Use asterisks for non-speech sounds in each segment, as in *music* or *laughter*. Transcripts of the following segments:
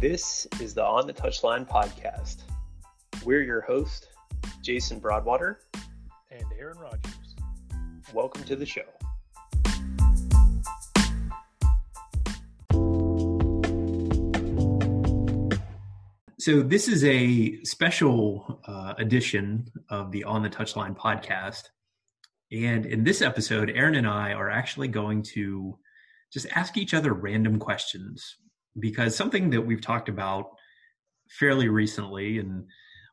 This is the On the Touchline podcast. We're your host, Jason Broadwater. And Aaron Rodgers. Welcome to the show. So, this is a special uh, edition of the On the Touchline podcast. And in this episode, Aaron and I are actually going to just ask each other random questions because something that we've talked about fairly recently and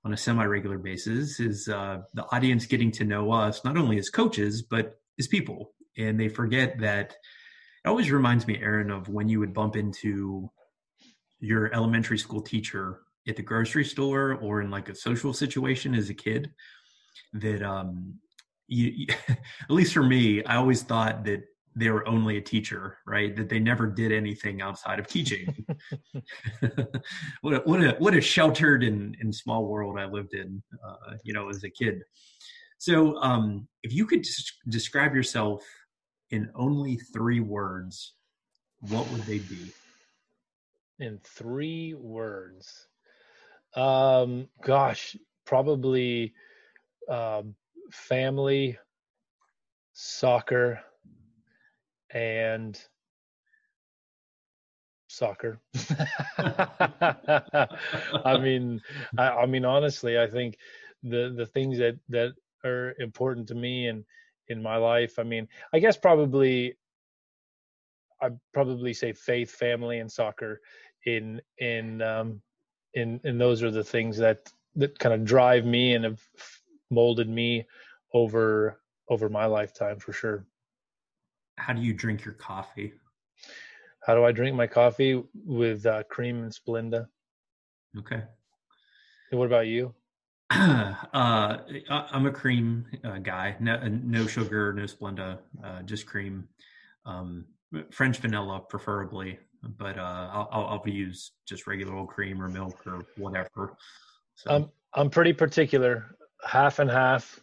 on a semi-regular basis is uh, the audience getting to know us not only as coaches but as people. And they forget that it always reminds me aaron of when you would bump into your elementary school teacher at the grocery store or in like a social situation as a kid that um you, you *laughs* at least for me i always thought that they were only a teacher, right? That they never did anything outside of teaching. *laughs* *laughs* what a what a what a sheltered and, and small world I lived in, uh, you know, as a kid. So, um, if you could des- describe yourself in only three words, what would they be? In three words, um, gosh, probably uh, family, soccer and soccer. *laughs* I mean, I, I, mean, honestly, I think the the things that that are important to me and in my life. I mean, I guess probably I probably say faith, family, and soccer. In in um, in and those are the things that that kind of drive me and have molded me over over my lifetime for sure how do you drink your coffee? How do I drink my coffee with uh, cream and Splenda? Okay. And what about you? *clears throat* uh, I'm a cream uh, guy. No, no sugar, no Splenda, uh, just cream. Um, French vanilla, preferably, but uh, I'll, I'll, use just regular old cream or milk or whatever. So. I'm I'm pretty particular, half and half,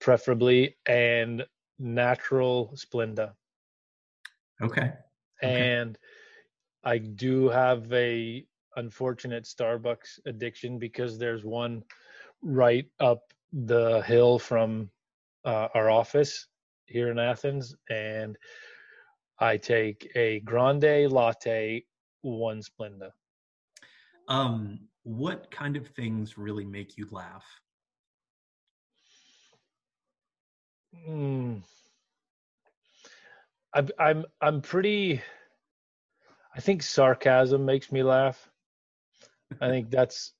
preferably, and natural Splenda. Okay. And I do have a unfortunate Starbucks addiction because there's one right up the hill from uh, our office here in Athens, and I take a grande latte, one Splenda. Um, what kind of things really make you laugh? Mm. I'm I'm I'm pretty. I think sarcasm makes me laugh. I think that's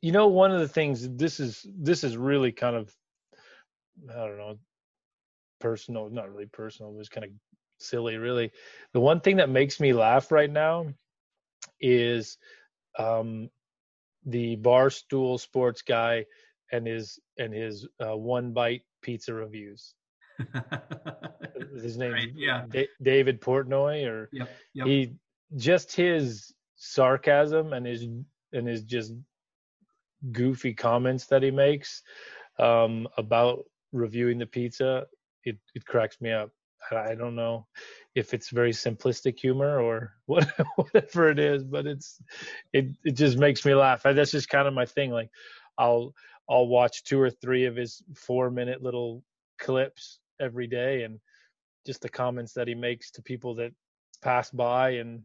you know one of the things. This is this is really kind of I don't know personal, not really personal. It was kind of silly, really. The one thing that makes me laugh right now is um, the barstool sports guy and his and his uh, one bite pizza reviews. his *laughs* name right, yeah. D- David Portnoy or yep, yep. he just his sarcasm and his and his just goofy comments that he makes um, about reviewing the pizza it it cracks me up I don't know if it's very simplistic humor or *laughs* what, whatever it is, but it's it it just makes me laugh. That's just kind of my thing. Like I'll I'll watch two or three of his four minute little clips every day and just the comments that he makes to people that pass by and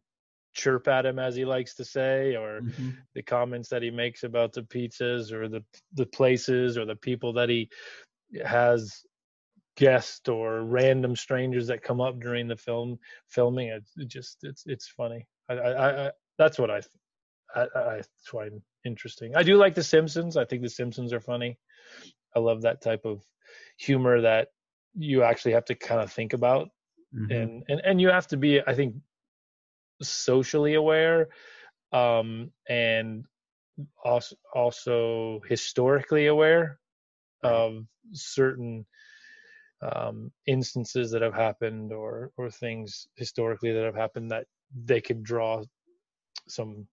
chirp at him as he likes to say or mm-hmm. the comments that he makes about the pizzas or the the places or the people that he has guests or random strangers that come up during the film filming it, it just it's it's funny I, I, I that's what I, I, I that's why I'm interesting. I do like The Simpsons. I think The Simpsons are funny. I love that type of humor that you actually have to kind of think about, mm-hmm. and and and you have to be, I think, socially aware, um, and also also historically aware of certain um, instances that have happened or or things historically that have happened that they could draw some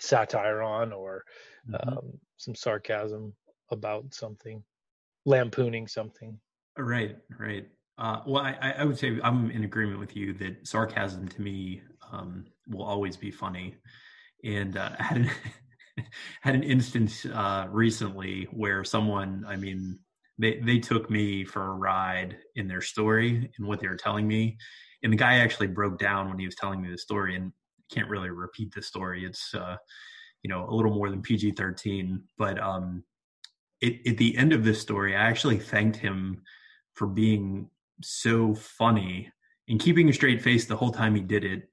satire on or mm-hmm. um, some sarcasm about something, lampooning something. Right, right. Uh, well, I, I would say I'm in agreement with you that sarcasm to me um, will always be funny, and uh, *laughs* had an had an instance uh, recently where someone, I mean, they they took me for a ride in their story and what they were telling me, and the guy actually broke down when he was telling me the story, and I can't really repeat the story. It's uh, you know a little more than PG thirteen, but um, it, at the end of this story, I actually thanked him for being so funny and keeping a straight face the whole time he did it.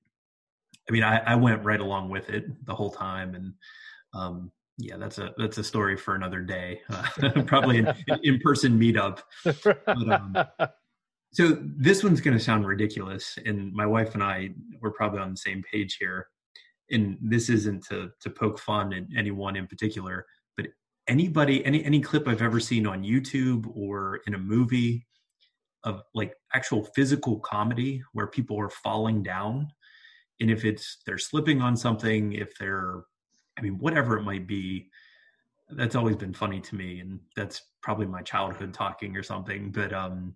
I mean, I, I went right along with it the whole time, and um, yeah, that's a that's a story for another day. Uh, *laughs* probably an in person meetup. *laughs* But, um, so this one's going to sound ridiculous, and my wife and I we're probably on the same page here. And this isn't to to poke fun at anyone in particular, but anybody, any any clip I've ever seen on YouTube or in a movie of like actual physical comedy where people are falling down, and if it's they're slipping on something, if they're I mean, whatever it might be, that's always been funny to me. And that's probably my childhood talking or something. But um,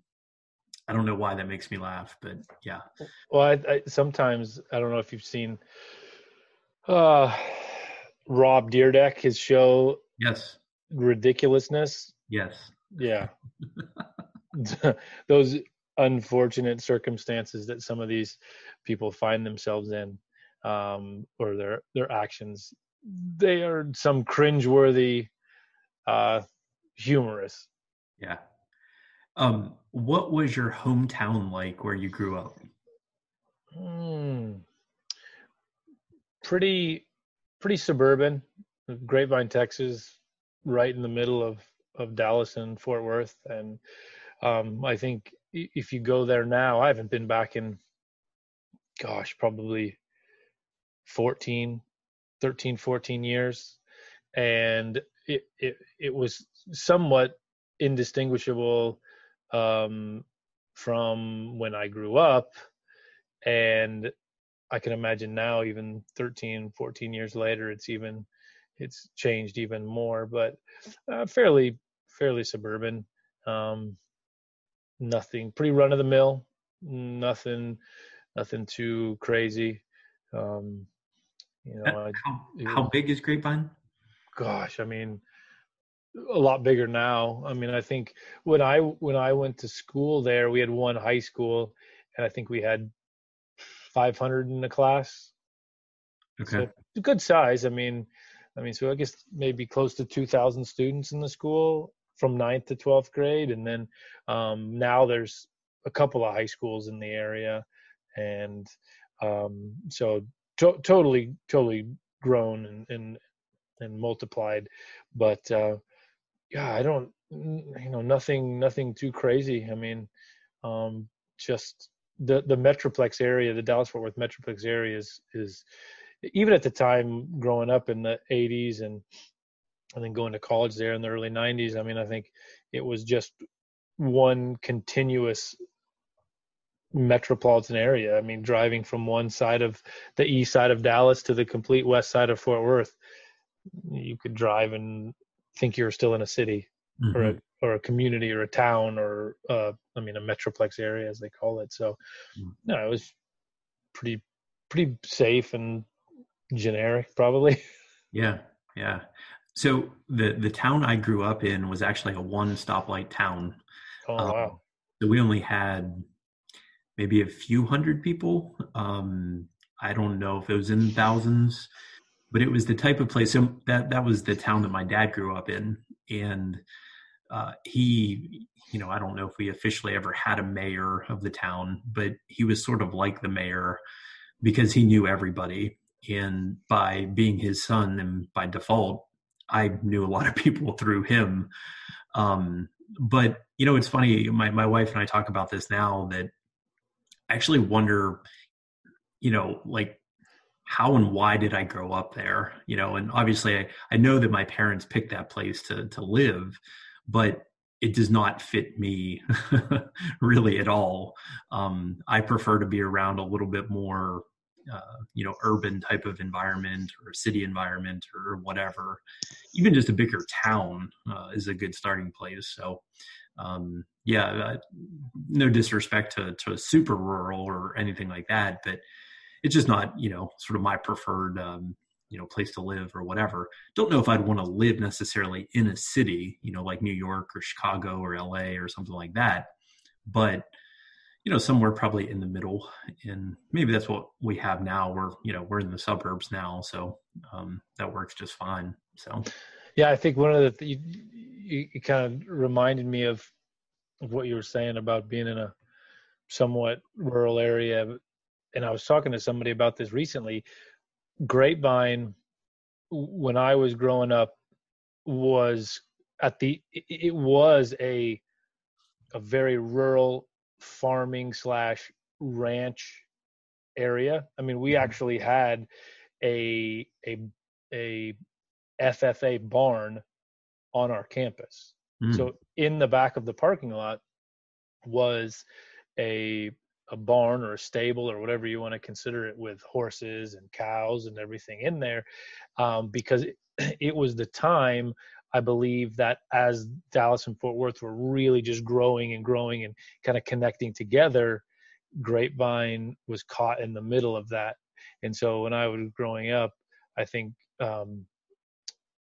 I don't know why that makes me laugh, but yeah. Well, I, I sometimes, I don't know if you've seen uh, Rob Dyrdek, his show. Yes. Ridiculousness. Yes. Yeah. *laughs* *laughs* Those unfortunate circumstances that some of these people find themselves in um, or their their actions they are some cringeworthy uh humorous. Yeah. Um, what was your hometown like where you grew up? Mm, pretty pretty suburban. Grapevine, Texas, right in the middle of of Dallas and Fort Worth and um, I think if you go there now, I haven't been back in gosh, probably 14 13, 14 years, and it it, it was somewhat indistinguishable um, from when I grew up, and I can imagine now, even 13, 14 years later, it's even it's changed even more, but uh, fairly fairly suburban. Um, nothing pretty run of the mill, nothing nothing too crazy. Um, you know, how, how big is Grapevine? Gosh, I mean, a lot bigger now. I mean, I think when I when I went to school there, we had one high school, and I think we had 500 in the class. Okay, so good size. I mean, I mean, so I guess maybe close to 2,000 students in the school from ninth to 12th grade, and then um, now there's a couple of high schools in the area, and um, so to- totally totally grown and and and multiplied but uh yeah i don't you know nothing nothing too crazy i mean um just the the metroplex area the dallas fort worth metroplex area is is even at the time growing up in the 80s and and then going to college there in the early 90s i mean i think it was just one continuous metropolitan area. I mean, driving from one side of the east side of Dallas to the complete west side of Fort Worth, you could drive and think you're still in a city mm-hmm. or a or a community or a town or uh, I mean a metroplex area as they call it. So, mm. no, it was pretty pretty safe and generic, probably. *laughs* Yeah, yeah. So the the town I grew up in was actually a one stoplight town. Oh um, wow! So we only had maybe a few hundred people. Um, I don't know if it was in thousands, but it was the type of place. So that that was the town that my dad grew up in, and uh, he, you know, I don't know if we officially ever had a mayor of the town, but he was sort of like the mayor because he knew everybody, and by being his son and by default, I knew a lot of *laughs* people through him. Um, but you know, it's funny. My my wife and I talk about this now that I actually wonder, you know, like how and why did I grow up there? You know, and obviously I, I know that my parents picked that place to to live, but it does not fit me *laughs* really at all. Um, I prefer to be around a little bit more, uh, you know, urban type of environment or city environment or whatever. Even just a bigger town uh, is a good starting place. So, um, yeah, uh, no disrespect to to super rural or anything like that, but it's just not you know sort of my preferred um, you know place to live or whatever. Don't know if I'd want to live necessarily in a city, you know, like New York or Chicago or LA or something like that, but you know somewhere probably in the middle and maybe that's what we have now we're you know we're in the suburbs now so um, that works just fine so yeah i think one of the you, you, you kind of reminded me of, of what you were saying about being in a somewhat rural area and i was talking to somebody about this recently grapevine when i was growing up was at the it was a a very rural farming slash ranch area. I mean, we mm-hmm. actually had a a a FFA barn on our campus. Mm. So in the back of the parking lot was a a barn or a stable or whatever you want to consider it with horses and cows and everything in there um, because it, *clears throat* it was the time I believe that as Dallas and Fort Worth were really just growing and growing and kind of connecting together, Grapevine was caught in the middle of that. And so when I was growing up, I think um,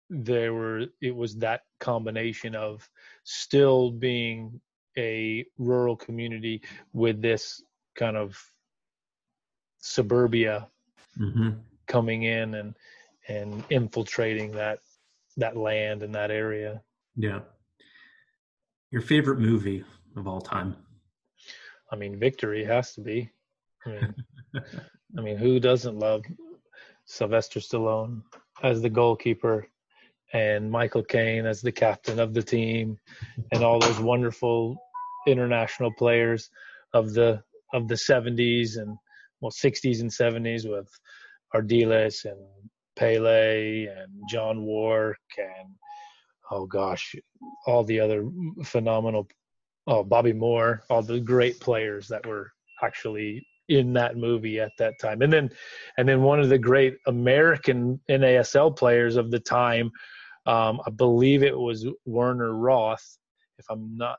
there were it was that combination of still being a rural community with this kind of suburbia mm-hmm. coming in and and infiltrating that that land and that area. Yeah. Your favorite movie of all time? I mean, Victory has to be. I mean, *laughs* I mean, who doesn't love Sylvester Stallone as the goalkeeper and Michael Caine as the captain of the team and all those wonderful international players of the of the 70s and well 60s and 70s with Ardiles and Pele and John Wark and oh gosh, all the other phenomenal, oh Bobby Moore, all the great players that were actually in that movie at that time. And then, and then one of the great American NASL players of the time, um, I believe it was Werner Roth, if I'm not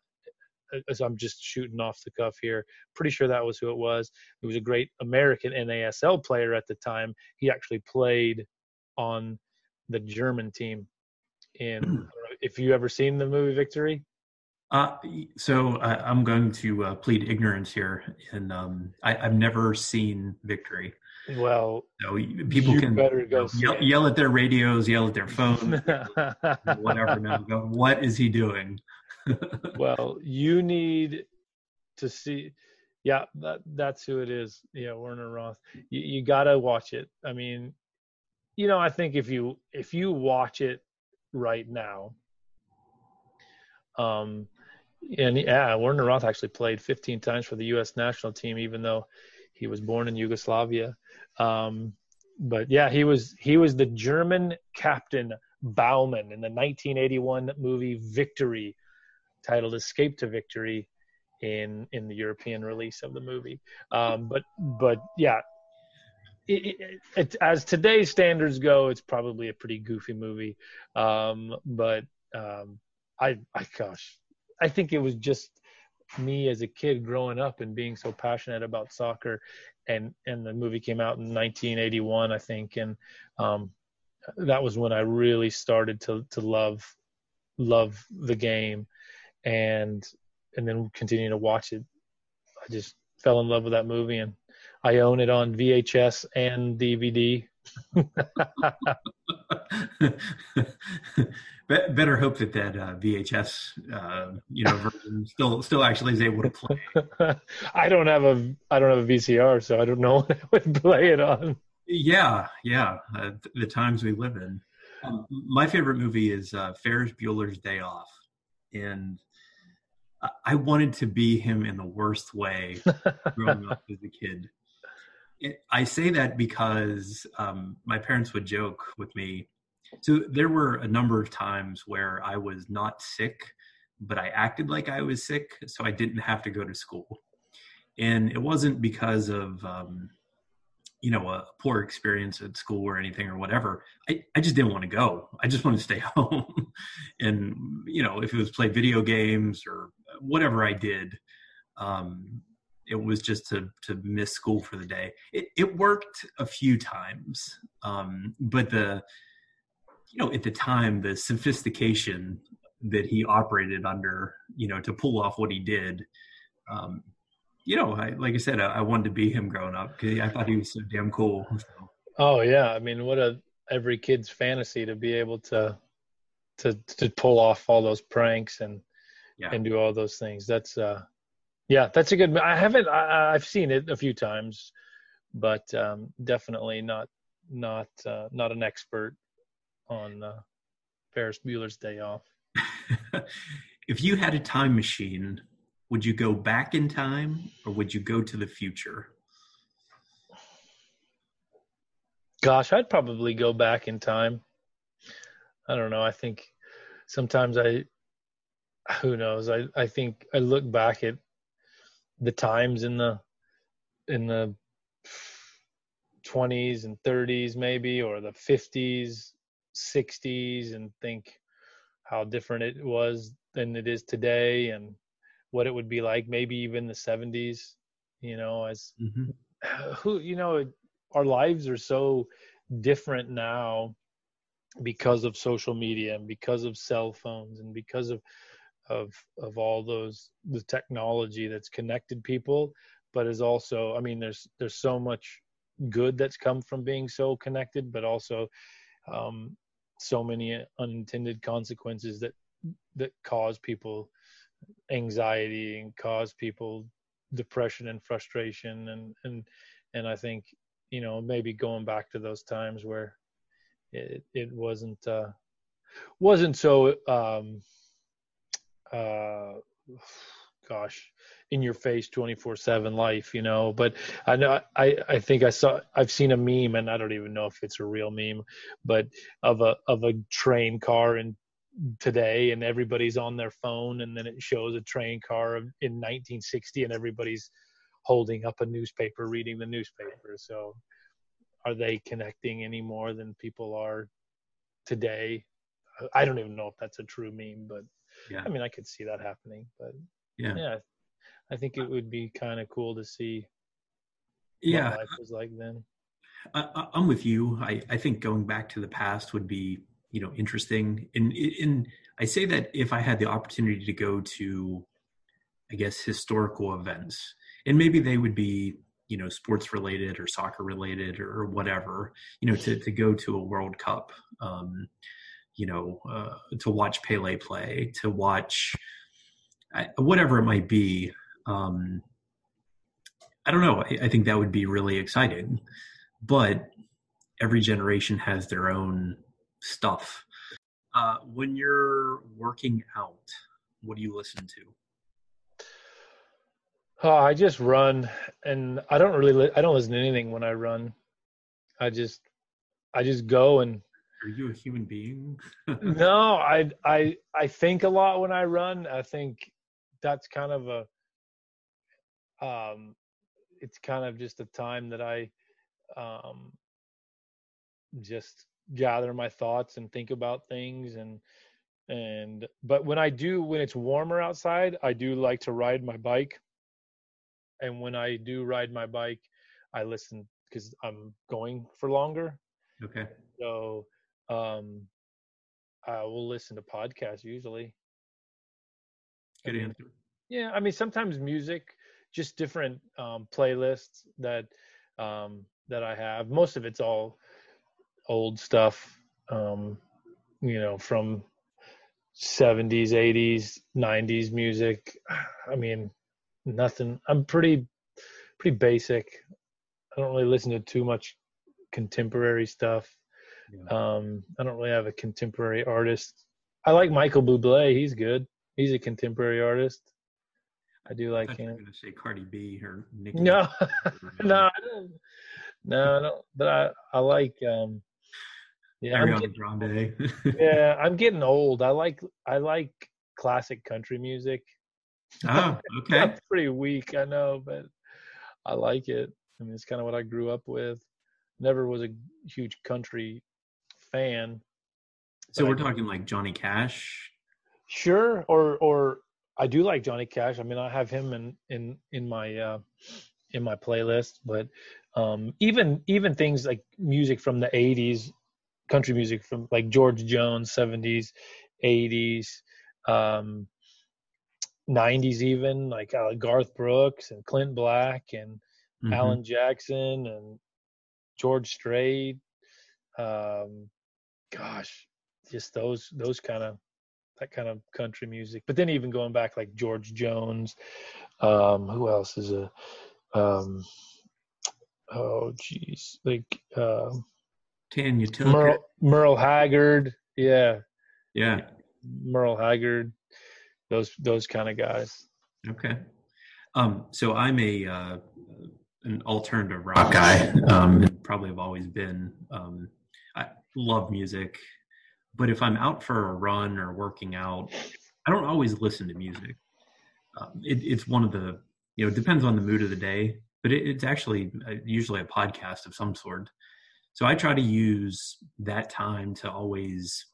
as I'm just shooting off the cuff here. Pretty sure that was who it was. He was a great American NASL player at the time. He actually played on the German team. In hmm. if you ever seen the movie Victory. Uh, so I, am going to uh, plead ignorance here, and um, I, have never seen Victory. Well, so people can better go yell, yell, at their radios, yell at their phone, *laughs* whatever. Now, go, what is he doing? Well, you need to see. Yeah, that that's who it is. Yeah, Werner Roth. You, you got to watch it. I mean, you know, I think if you if you watch it right now, um, and yeah, Werner Roth actually played 15 times for the U.S. national team, even though he was born in Yugoslavia. Um, but yeah, he was he was the German captain Baumann in the 1981 movie Victory, titled "Escape to Victory." in in the European release of the movie. Um, but but yeah, it, it, as today's standards go, it's probably a pretty goofy movie. Um, but um, I, I, gosh, I think it was just me as a kid growing up and being so passionate about soccer, and and the movie came out in 1981, I think, and um, that was when I really started to to love love the game, and and then continuing to watch it. I just fell in love with that movie and I own it on VHS and DVD. *laughs* Better hope that that uh, VHS, uh, you know, version still still actually is able to play. *laughs* I don't have a I don't have a VCR, so I don't know *laughs* what I would play it on. Yeah, yeah, uh, the times we live in. Um, my favorite movie is uh, Ferris Bueller's Day Off, and I wanted to be him in the worst way *laughs* growing up as a kid. I say that because um, my parents would joke with me. So there were a number of times where I was not sick, but I acted like I was sick, so I didn't have to go to school. And it wasn't because of, um, you know, a poor experience at school or anything or whatever. I, I just didn't want to go. I just wanted to stay *laughs* home. and, you know, if it was play video games or whatever I did, um, it was just to to miss school for the day. It it worked a few times, um, but the you know at the time the sophistication that he operated under, you know, to pull off what he did. Um, you know, I, like I said, I, I, wanted to be him growing up because I thought he was so damn cool. So. Oh yeah, I mean, what a every kid's fantasy to be able to to to pull off all those pranks and yeah. and do all those things. That's uh, yeah, that's a good. I haven't. I, have seen it a few times, but um, definitely not not uh, not an expert on uh, Ferris Bueller's Day Off. *laughs* if you had a time machine, would you go back in time or would you go to the future? Gosh, I'd probably go back in time. I don't know. I think sometimes I, who knows? I, I think I look back at the times in the, in the 20s and 30s maybe, or the 50s, 60s and think how different it was than it is today and what it would be like maybe even the 70s you know as mm-hmm. *sighs* who you know our lives are so different now because of social media and because of cell phones and because of of of all those the technology that's connected people but is also i mean there's there's so much good that's come from being so connected but also um so many unintended consequences that that cause people anxiety and cause people depression and frustration. And and and I think you know maybe going back to those times where it it wasn't uh wasn't so um uh gosh in your face 24 7 life you know but i know i i think i saw i've seen a meme and i don't even know if it's a real meme but of a of a train car in today and everybody's on their phone and then it shows a train car in 1960 and everybody's holding up a newspaper reading the newspaper. So are they connecting any more than people are today? I don't even know if that's a true meme but yeah. i mean i could see that happening but yeah. yeah i think it would be kind of cool to see yeah. life was like then. I, i'm with you. I, I think going back to the past would be you know interesting. And in i say that if i had the opportunity to go to i guess historical events and maybe they would be you know sports related or soccer related or whatever you know to, to go to a world cup um, you know uh, to watch pele play to watch whatever it might be um, i don't know. I, I think that would be really exciting. But every generation has their own stuff. Uh, when you're working out, what do you listen to? Oh, I just run, and I don't really. Li- I don't listen to anything when I run. I just, I just go and. Are you a human being? *laughs* no, I, I, I think a lot when I run. I think that's kind of a. Um, it's kind of just a time that I, um, just gather my thoughts and think about things and and but when I do when it's warmer outside, I do like to ride my bike. And when I do ride my bike, I listen because I'm going for longer. Okay. So um I will listen to podcasts usually. Good I mean, answer. Yeah, I mean sometimes music, just different um playlists that um that I have. Most of it's all old stuff, um, you know, from 70s, 80s, 90s music. I mean, nothing. I'm pretty, pretty basic. I don't really listen to too much contemporary stuff. Yeah. Um, I don't really have a contemporary artist. I like Michael Bublé. He's good. He's a contemporary artist. I do like I him. I'm going to say Cardi B or Nicki. No, *laughs* no, I don't. No, no, but I I like um yeah, Ariana getting, Grande. *laughs* yeah, I'm getting old. I like I like classic country music. Oh, *laughs* okay. That's pretty weak, I know, but I like it. I mean, it's kind of what I grew up with. Never was a huge country fan. So we're I, talking like Johnny Cash. Sure, or or I do like Johnny Cash. I mean, I have him in in in my uh, in my playlist, but um, even even things like music from the '80s, country music from like George Jones, '70s, '80s, um, '90s, even like uh, Garth Brooks and Clint Black and mm-hmm. Alan Jackson and George Strait. Um, gosh, just those those kind of that kind of country music. But then even going back like George Jones, um, who else is a um, oh geez, like uh, Tanya Merle, Merle Haggard, yeah, yeah, Merle Haggard, those those kind of guys. Okay, um, so I'm a uh, an alternative rock guy. Um, probably have always been. Um, I love music but if I'm out for a run or working out, I don't always listen to music. Um, it, it's one of the you know it depends on the mood of the day, but it, it's actually uh, usually a podcast of some sort. So I try to use that time to always,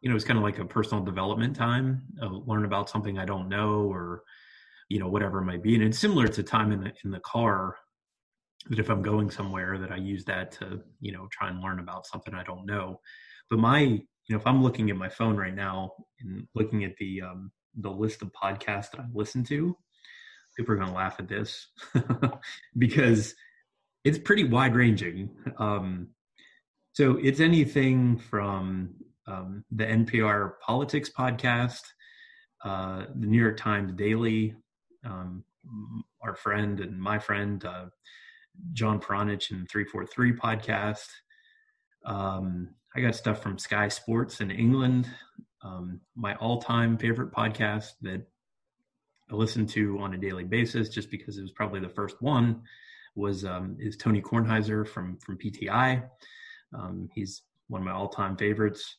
you know, it's kind of like a personal development time, uh, learn about something I don't know or you know whatever it might be, and it's similar to time in the in the car. That if I'm going somewhere, that I use that to you know try and learn about something I don't know. But my you know, if I'm looking at my phone right now and looking at the um, the list of podcasts that I listen to, people are going to laugh at this *laughs* because it's pretty wide ranging. Um, so it's anything from um, the NPR Politics podcast, uh, the New York Times Daily, um, our friend and my friend uh, John Peronich and 343 podcast. Um, I got stuff from Sky Sports in England. Um, my all-time favorite podcast that I listen to on a daily basis, just because it was probably the first one, was um, is Tony Kornheiser from from PTI. Um, he's one of my all-time favorites.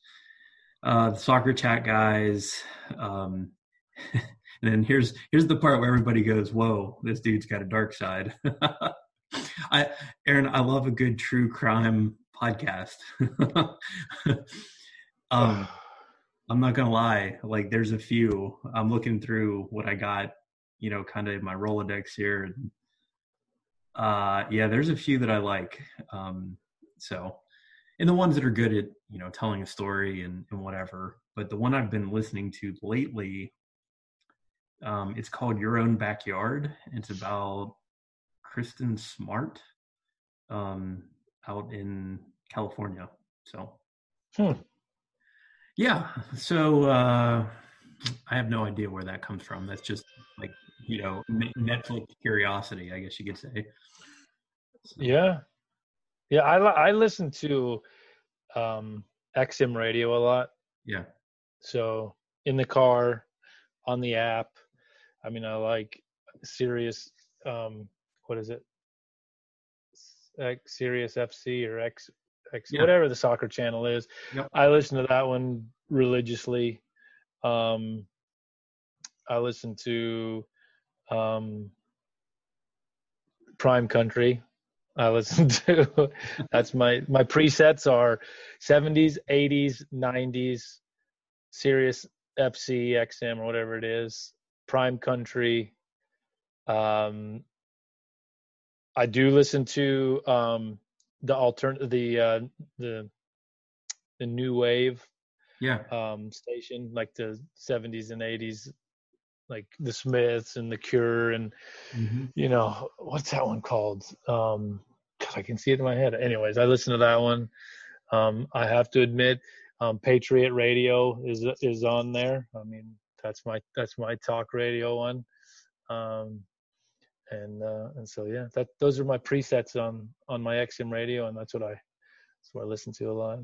Uh, the soccer chat guys. Um, *laughs* and then here's here's the part where everybody goes, "Whoa, this dude's got a dark side." *laughs* I, Aaron, I love a good true crime podcast. *laughs* um, *sighs* I'm not gonna lie, like there's a few. I'm looking through what I got, you know, kind of my Rolodex here. And, uh, yeah, there's a few that I like. Um, so, and the ones that are good at, you know, telling a story and, and whatever. But the one I've been listening to lately, um, it's called Your Own Backyard. It's about Kristen Smart. Um, out in California. So, hmm. yeah. So uh, I have no idea where that comes from. That's just like you know Netflix curiosity, I guess you could say. So. Yeah, yeah. I I listen to um, XM radio a lot. Yeah. So in the car, on the app. I mean, I like Sirius. Um, what is it? X Sirius FC or X X yeah. whatever the soccer channel is. Yep. I listen to that one religiously. Um, I listen to um, Prime Country. I listen *laughs* to that's my my presets are 70s, 80s, 90s, Sirius FC, XM or whatever it is, Prime Country, um, I do listen to um, the altern the uh, the the new wave yeah um, station like the 70s and 80s like the Smiths and the Cure and mm-hmm. you know what's that one called? Um God, I can see it in my head. Anyways I listen to that one. Um I have to admit um Patriot Radio is is on there. I mean that's my that's my talk radio one. Um and uh, and so yeah, that those are my presets on on my XM radio, and that's what I that's what I listen to a lot.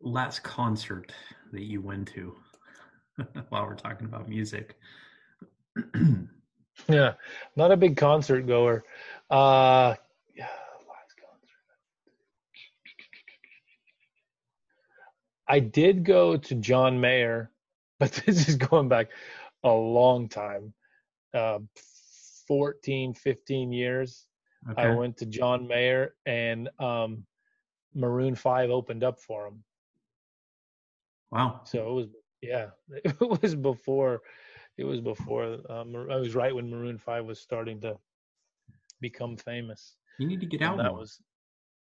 Last concert that you went to *laughs* while we're talking about music. *clears throat* yeah, not a big concert goer. Uh, yeah. I did go to John Mayer, but *laughs* this is going back a long time uh, 14, 15 years. Okay. I went to John Mayer and um, Maroon 5 opened up for him. Wow. So it was, Yeah, *laughs* it was before. It was before. Um, I was right when Maroon Five was starting to become famous. You need to get out. And that more. was.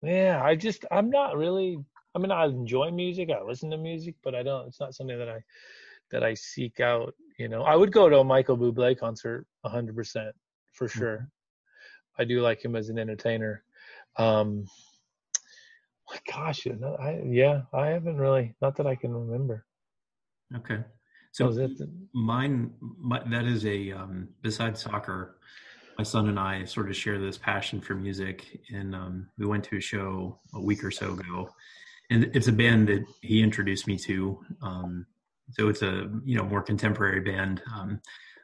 Yeah, I just I'm not really. I mean, I enjoy music. I listen to music, but I don't. It's not something that I that I seek out. You know, I would go to a Michael Bublé concert 100 percent for Mm-hmm. sure. I do like him as an entertainer. Um, my gosh, I yeah, I haven't really. Not that I can remember. Okay. So So was it? mine, my, that is a um, besides soccer. My son and I sort of share this passion for music, and um, we went to a show a week or so ago, and it's a band that he introduced me to. Um, so it's a you know more contemporary band. Um,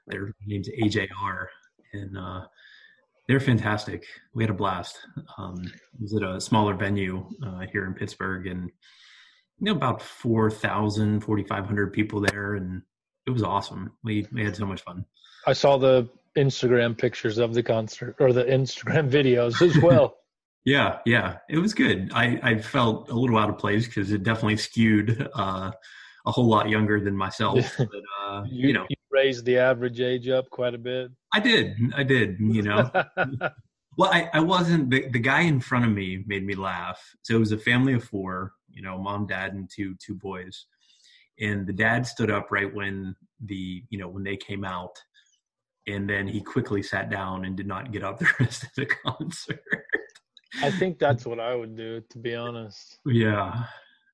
their name's AJR, and uh, they're fantastic. We had a blast. Um, it was at a smaller venue uh, here in Pittsburgh, and you know about 4,000, 4,500 people there, and it was awesome. We we had so much fun. I saw the Instagram pictures of the concert or the Instagram *laughs* videos as well. *laughs* Yeah, yeah, it was good. I, I felt a little out of place because it definitely skewed uh, a whole lot younger than myself. *laughs* But uh, you, you know, you raised the average age up quite a bit. I did, I did. You know, well, I, I wasn't the, the guy in front of me made me laugh. So it was a family of four, you know, mom, dad, and two two boys. And the dad stood up right when the you know when they came out, and then he quickly sat down and did not get up *laughs* the rest of the concert. I think that's what I would do, to be honest. Yeah.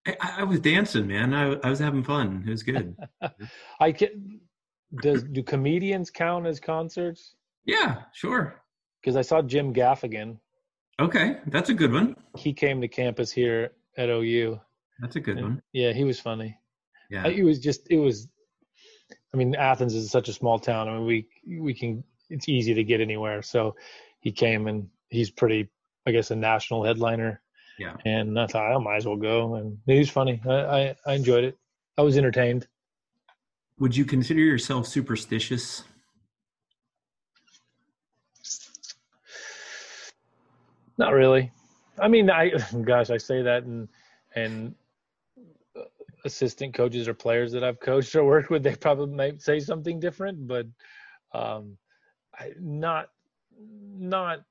I, I was dancing, man. I, I was having fun. It was good. *laughs* I can. Does do comedians count as concerts? yeah, sure. Because I saw Jim Gaffigan. Okay, that's a good one. He came to campus here at OU. That's a good and- one. Yeah, he was funny. Yeah. it was just it was i mean athens is such a small town i mean we we can it's easy to get anywhere so he came and he's pretty i guess a national headliner Yeah. and i thought i might as well go and he was funny i i, I enjoyed it i was entertained Would you consider yourself superstitious? not really i mean i *laughs* gosh i say that and and assistant coaches or players that i've coached or worked with they probably might say something different but um I, not not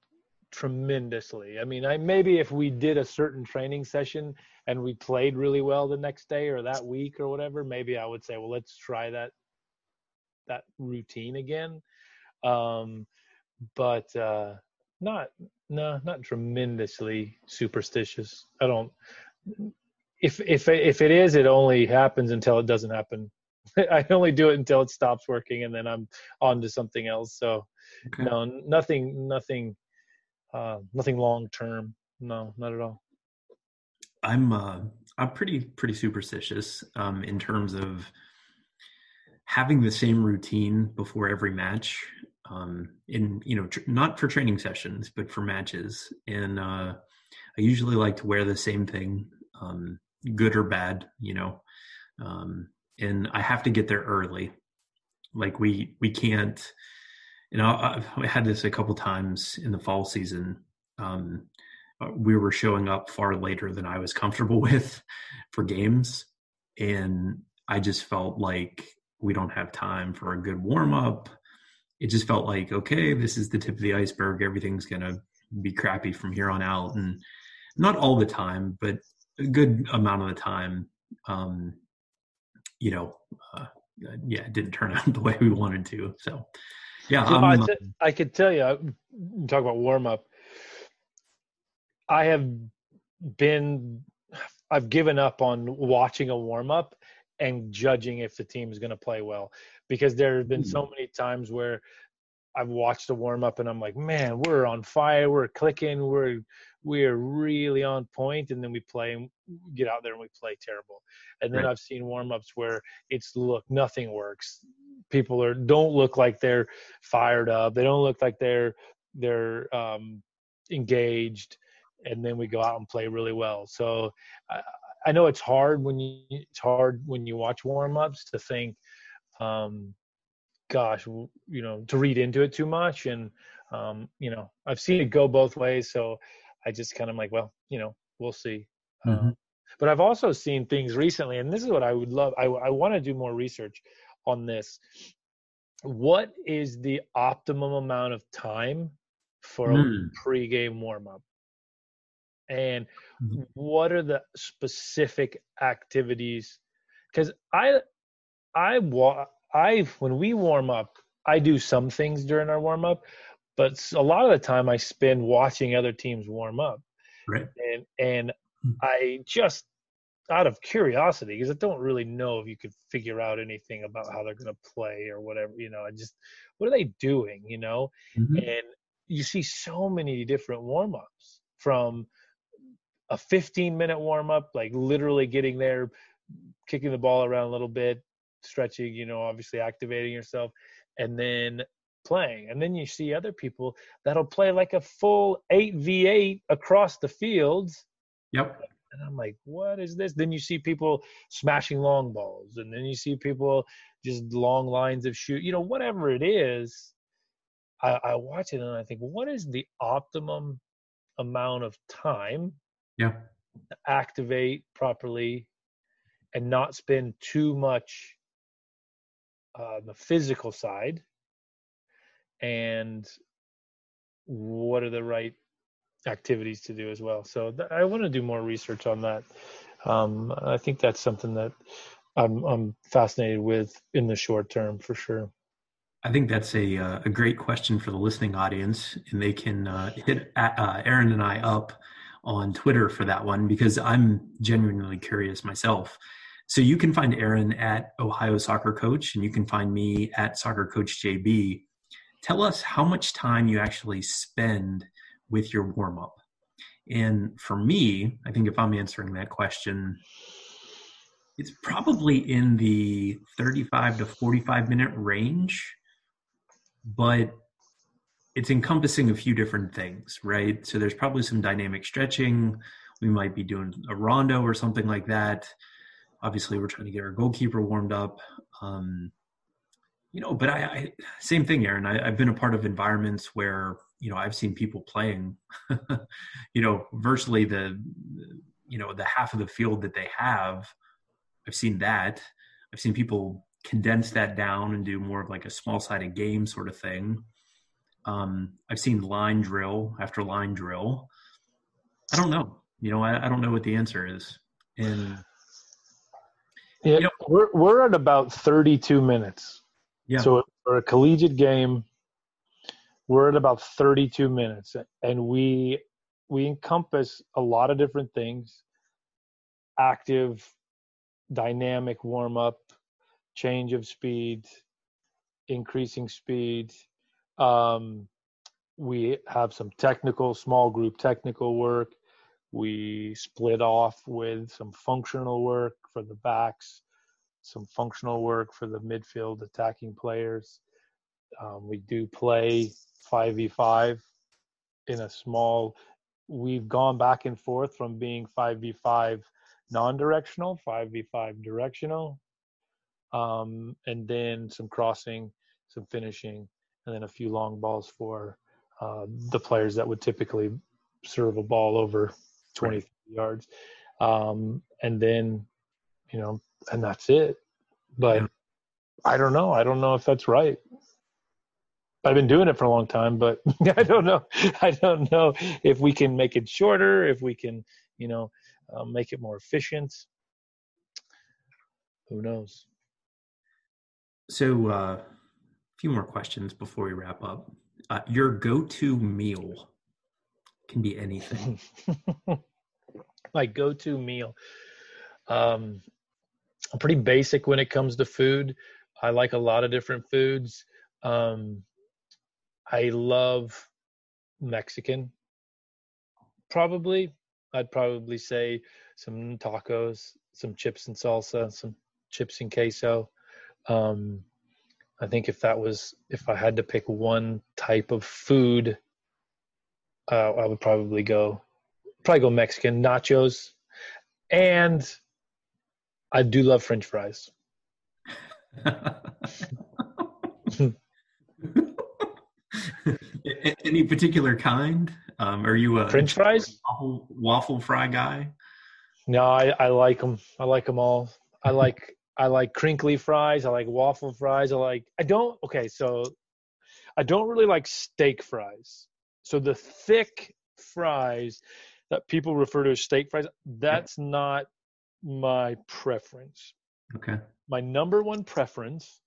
tremendously. I mean i maybe if we did a certain training session and we played really well the next day or that week or whatever maybe i would say well let's try that that routine again. Um but uh not no not tremendously superstitious i don't if if if it is it only happens until it doesn't happen *laughs* i only do it until it stops working and then i'm on to something else so Okay. no nothing nothing uh nothing long term no not at all I'm uh, I'm pretty pretty superstitious um, in terms of having the same routine before every match. Um, in you know tr- not for training sessions, but for matches, and uh, I usually like to wear the same thing, um, good or bad, you know. Um, and I have to get there early. Like we we can't. You know, I've had this a couple times in the fall season. Um, uh, we were showing up far later than I was comfortable *laughs* with for games. And I just felt like we don't have time for a good warm up. It just felt like, okay, this is the tip of the iceberg. Everything's going to be crappy from here on out. And not all the time, but a good amount of the time, um, you know, uh, yeah, it didn't turn *laughs* out the way we wanted to. So, yeah, So I I'm, uh, t- I could tell you, talk about warm up. I have been, I've given up on watching a warm up and judging if the team is going to play well because there have been so many times where I've watched a warm up and I'm like, man, we're on fire, we're clicking, we're we're really on point, and then we play and get out there and we play terrible. And then Right. I've seen warm ups where it's look nothing works. People are don't look like they're fired up. They don't look like they're they're um, engaged, and then we go out and play really well. So I, I know it's hard when you it's hard when you watch warm ups to think. Um, gosh, you know, to read into it too much. And, um, you know, I've seen it go both ways. So I just kind of like, well, you know, we'll see. Mhm. Um, But I've also seen things recently, and this is what I would love. I, I want to do more research on this. What is the optimum amount of time for mm. a hmm. pregame warm up? And mm-hmm. what are the specific activities? Because I, I, wa- I, when we warm up, I do some things during our warm up, but a lot of the time I spend watching other teams warm up. Right. And and hmm. I just out of curiosity because I don't really know if you could figure out anything about how they're going to play or whatever. You know, I just what are they doing? You know, mm-hmm. and you see so many different warm ups from a 15 minute warm up, like literally getting there, kicking the ball around a little bit, stretching. You know, obviously activating yourself, and then playing. And then you see other people that'll play like a full 8v8 across the field. Yep. And I'm like, what is this? Then you see people smashing long balls, and then you see people just long lines of shoot, you know, whatever it is. I, I watch it and I think, what is the optimum amount of time yeah. to activate properly and not spend too much uh, the physical side and what are the right activities to do as well. So th- I want to do more research on that. Um, I think that's something that I'm, I'm fascinated with in the short term for sure. I think that's a uh, a great question for the listening audience, and they can uh, hit uh, Aaron and I up on Twitter for that one because I'm genuinely curious myself. So you can find Aaron at Ohio Soccer Coach, and you can find me at Soccer Coach JB tell us how much time you actually spend with your warm up. And for me, I think if I'm answering that question, it's probably in the 35 to 45 minute range, but it's encompassing a few different things, right? So there's probably some dynamic stretching. We might be doing a rondo or something like that. Obviously, we're trying to get our goalkeeper warmed up. Um, you know, but I, I same thing, Aaron. I, I've been a part of environments where you know I've seen people playing, *laughs* you know, virtually the you know the half of the field that they have. I've seen that. I've seen people condense that down and do more of like a small sided game sort of thing. Um, I've seen line drill after line drill. I don't know. You know, I, I don't know what the answer is. And yeah, you know, we're we're at about 32 minutes. Yeah. So for a collegiate game, we're at about 32 minutes, and we we encompass a lot of different things: active, dynamic warm up, change of speed, increasing speed. Um, we have some technical, small group technical work. We split off with some functional work for the backs some functional work for the midfield attacking players. Um, we do play 5v5 in a small, we've gone back and forth from being 5v5 non directional, 5v5 directional, um, and then some crossing, some finishing, and then a few long balls for uh, the players that would typically serve a ball over 20 right. yards. Um, and then, you know, and that's it. But yeah. I don't know. I don't know if that's right. I've been doing it for a long time, but *laughs* I don't know. I don't know if we can make it shorter, if we can, you know, uh, make it more efficient. Who knows? So, uh, a few more questions before we wrap up. Uh, your go-to meal can be anything. *laughs* My go-to meal. Um, I'm pretty basic when it comes to food. I like a lot of different foods. Um, I love Mexican. Probably, I'd probably say some tacos, some chips and salsa, some chips and queso. Um, I think if that was, if I had to pick one type of food, uh, I would probably go, probably go Mexican nachos, and I do love French fries. *laughs* Any particular kind? Um, are you a French fries waffle, waffle fry guy? No, I, I like them. I like them all. I *laughs* like I like crinkly fries. I like waffle fries. I like I don't okay, so I don't really like steak fries. So the thick fries that people refer to as steak fries, that's not my preference. Okay. My number one preference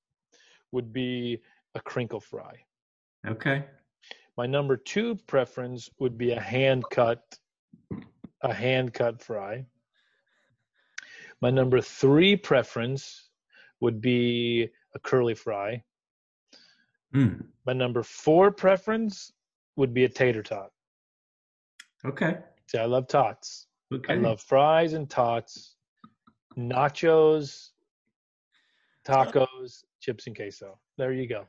would be a crinkle fry. Okay. My number two preference would be a hand cut a hand cut fry. My number three preference would be a curly fry. Mm. My number four preference would be a tater tot. Okay. See, I love tots. Okay. I love fries and tots, nachos, tacos, chips and queso. There you go.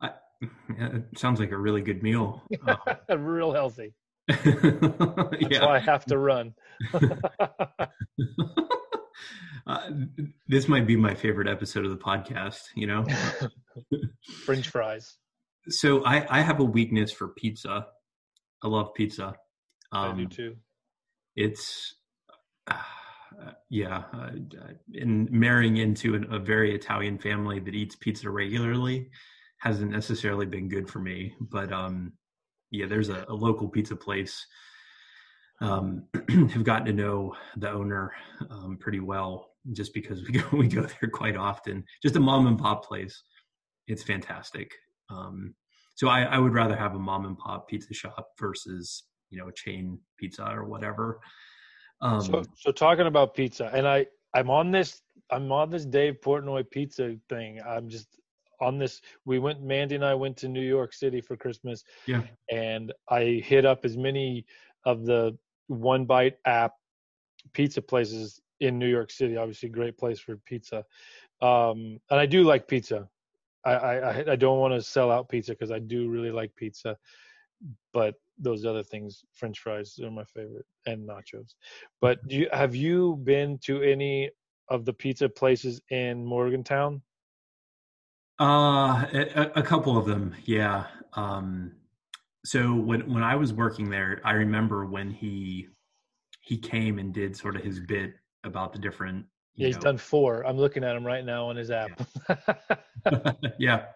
I, it sounds like a really good meal. Oh. *laughs* Real healthy. *laughs* That's That's why I have to run. *laughs* uh, this might be my favorite episode of the podcast. You know, French fries. So I, I have a weakness for pizza. I love pizza. I do Um, too. it's uh, *sighs* yeah, uh, and marrying into an, a very Italian family that eats pizza regularly hasn't necessarily been good for me. But um, yeah, there's a, a local pizza place. Um, *clears throat* have gotten to know the owner um, pretty well just because we go *laughs* we go there quite often. Just a mom and pop place. It's fantastic. Um, so I, I would rather have a mom and pop pizza shop versus you know a chain pizza or whatever. Um, So, so talking about pizza, and I, I'm on this, I'm on this Dave Portnoy pizza thing. I'm just on this. We went, Mandy and I went to New York City for Christmas. Yeah. And I hit up as many of the One Bite app pizza places in New York City. Obviously, great place for pizza. Um, and I do like pizza. I, I, I- don't want to sell out pizza because I do really like pizza, but those other things, French fries, are my favorite, and nachos. But you, have you been to any of the pizza places in Morgantown? Uh, a, a couple of them, yeah. Um, so when when I was working there, I remember when he he came and did sort of his bit about the different. Yeah, he's know- done four. I'm looking at him right now on his app. *laughs* yeah.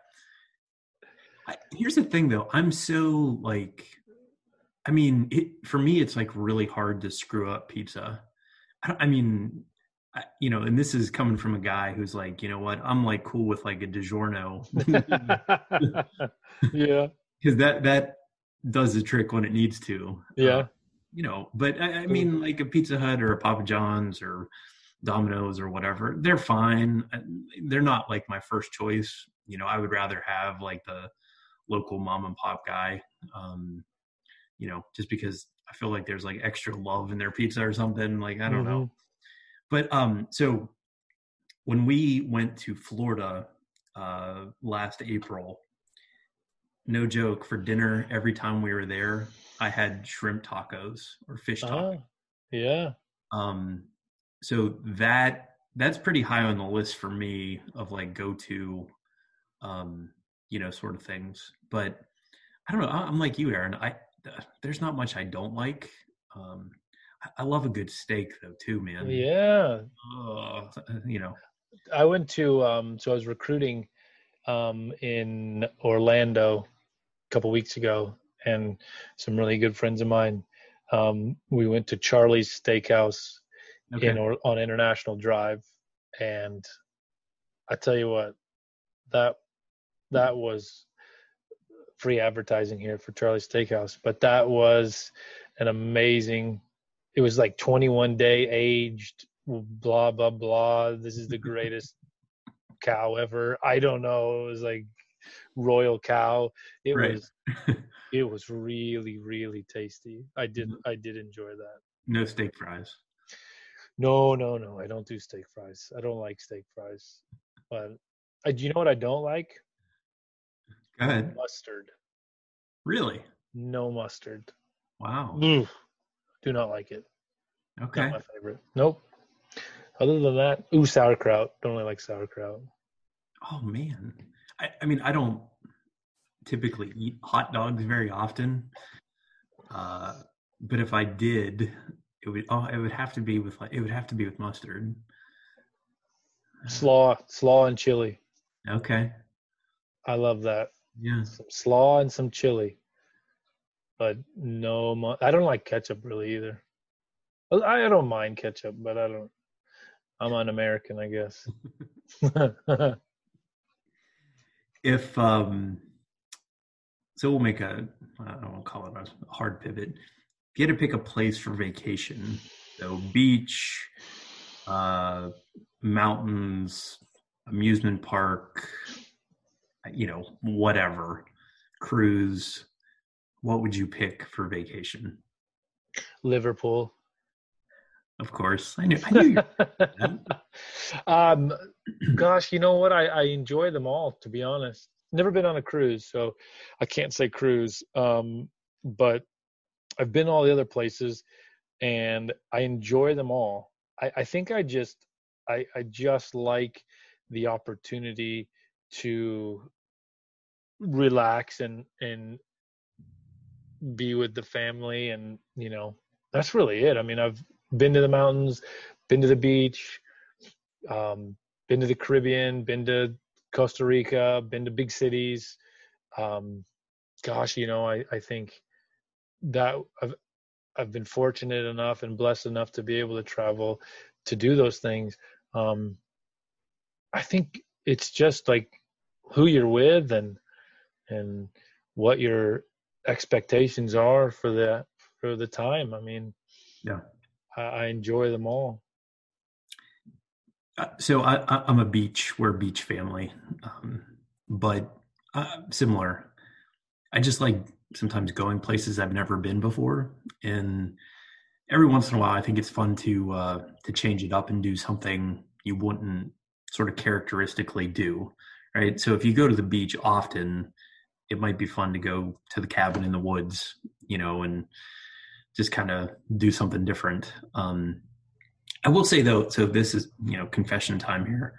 I, here's the thing, though. I'm so like, I mean, it, for me, it's like really hard to screw up pizza. I, I mean, I, you know, and this is coming from a guy who's like, you know what? I'm like cool with like a DiGiorno *laughs* yeah, *laughs* because that that does the trick when it needs to. yeah. Uh, you know, but I, I mean, like a Pizza Hut or a Papa John's or Domino's or whatever, they're fine. Uh, They're not like my first choice. You know, I would rather have like the local mom and pop guy. Um, you know, just because I feel like there's like extra love in their pizza or something. Like I don't know. But um, so when we went to Florida uh, last April, no joke, for dinner every time we were there, I had shrimp tacos or fish tacos. Ah, yeah. Um, so that that's pretty high on the list for me of like go to, um, you know, sort of things. But I don't know. I'm like you, Aaron. I there's not much I don't like. Um, I- love a good steak though too, man. Yeah. Ugh, you know. I went to um so I was recruiting um in Orlando a couple weeks ago and some really good friends of mine um we went to Charlie's Steakhouse Okay. in or on International Drive. And I tell you what that that was free advertising here for Charlie's Steakhouse but that was an amazing it was like 21 day aged blah blah blah. This is the *laughs* greatest cow ever. I don't know. It was like royal cow. It Right. was *laughs* it was really really tasty. I did mm-hmm. i did enjoy that. No steak fries. No no no i don't do steak fries i don't like steak fries but I, do you know what i don't like Go ahead. mustard Really? no mustard Wow. Ugh. do not like it Okay. not my favorite nope other than that ooh sauerkraut don't really like sauerkraut Oh man. I, I mean, I don't typically eat hot dogs very often. Uh, but if I did, It would oh it would have to be with like it would have to be with mustard. Slaw, slaw and chili. Okay. I love that. Yeah. Some slaw and some chili. But no, mu- I don't like ketchup really either. I I don't mind ketchup, but I don't. I'm an American, I guess. *laughs* If um so we'll make a I don't want to call it a hard pivot. If you had to pick a place for vacation, so beach, uh mountains, amusement park, you know, whatever, cruise, what would you pick for vacation? Liverpool. Of course. I knew I knew you *laughs* um, gosh, you know what? I, I enjoy them all, to be honest. Never been on a cruise, so I can't say cruise. Um, but I've been all the other places, and I enjoy them all. I, I think I just, I, I just like the opportunity to relax and and be with the family, and you know, that's really it. I mean, I've been to the mountains, been to the beach, um, been to the Caribbean, been to Costa Rica, been to big cities. Um, gosh, you know, I, I think that I've I've been fortunate enough and blessed enough to be able to travel to do those things. Um, I think it's just like who you're with and and what your expectations are for the for the time. I mean, Yeah. I, I enjoy them all. Uh, so I, I'm a beach. We're a beach family, um, but uh, similar. I just like sometimes going places I've never been before, and every once in a while, I think it's fun to uh, to change it up and do something you wouldn't sort of characteristically do, right? So if you go to the beach often, it might be fun to go to the cabin in the woods, you know, and just kind of do something different. Um, I will say though, so this is you know confession time here.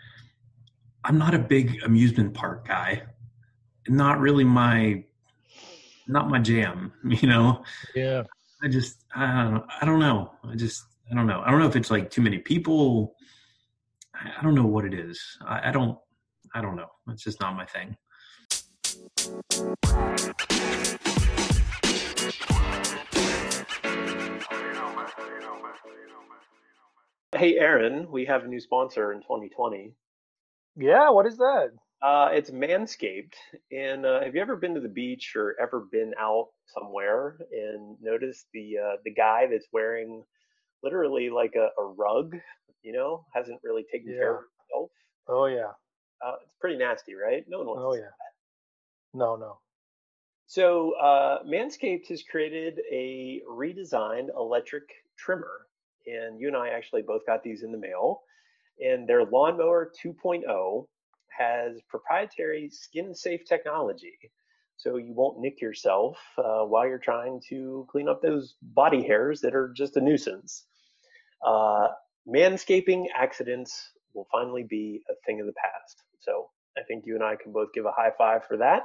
I'm not a big amusement park guy. Not really my, not my jam. *laughs* You know, Yeah. I just I don't, I don't know. I just I don't know. I don't know if it's like too many people. I, I don't know what it is. I, I don't I don't know. It's just not my thing. Hey, Aaron, we have a new sponsor in 2020. Yeah. What is that? Uh, it's Manscaped. And uh, have you ever been to the beach or ever been out somewhere and noticed the uh, the guy that's wearing literally like a, a rug, you know, hasn't really taken care of himself? Oh yeah. Uh, it's pretty nasty, right? No one wants Oh to see yeah. No, no. So, uh, Manscaped has created a redesigned electric trimmer, and you and I actually both got these in the mail. And their Lawnmower 2.0 has proprietary skin safe technology, so you won't nick yourself uh, while you're trying to clean up those body hairs that are just a nuisance. Uh, manscaping accidents will finally be a thing of the past. So, I think you and I can both give a high five for that.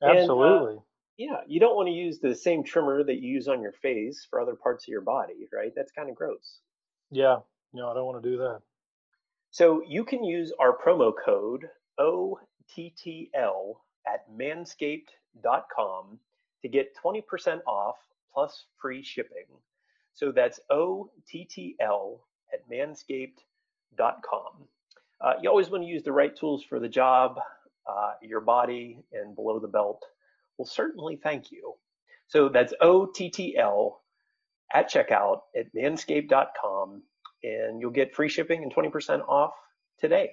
And, uh, Absolutely. Yeah, you don't want to use the same trimmer that you use on your face for other parts of your body, right? That's kind of gross. yeah. No, I don't want to do that. So you can use our promo code OTTL at manscaped.com to get 20% off plus free shipping. So that's OTTL at manscaped.com. Uh, you always want to use the right tools for the job. Uh, your body and below the belt will certainly thank you. So that's OTTL at checkout at manscaped.com and you'll get free shipping and 20% off today.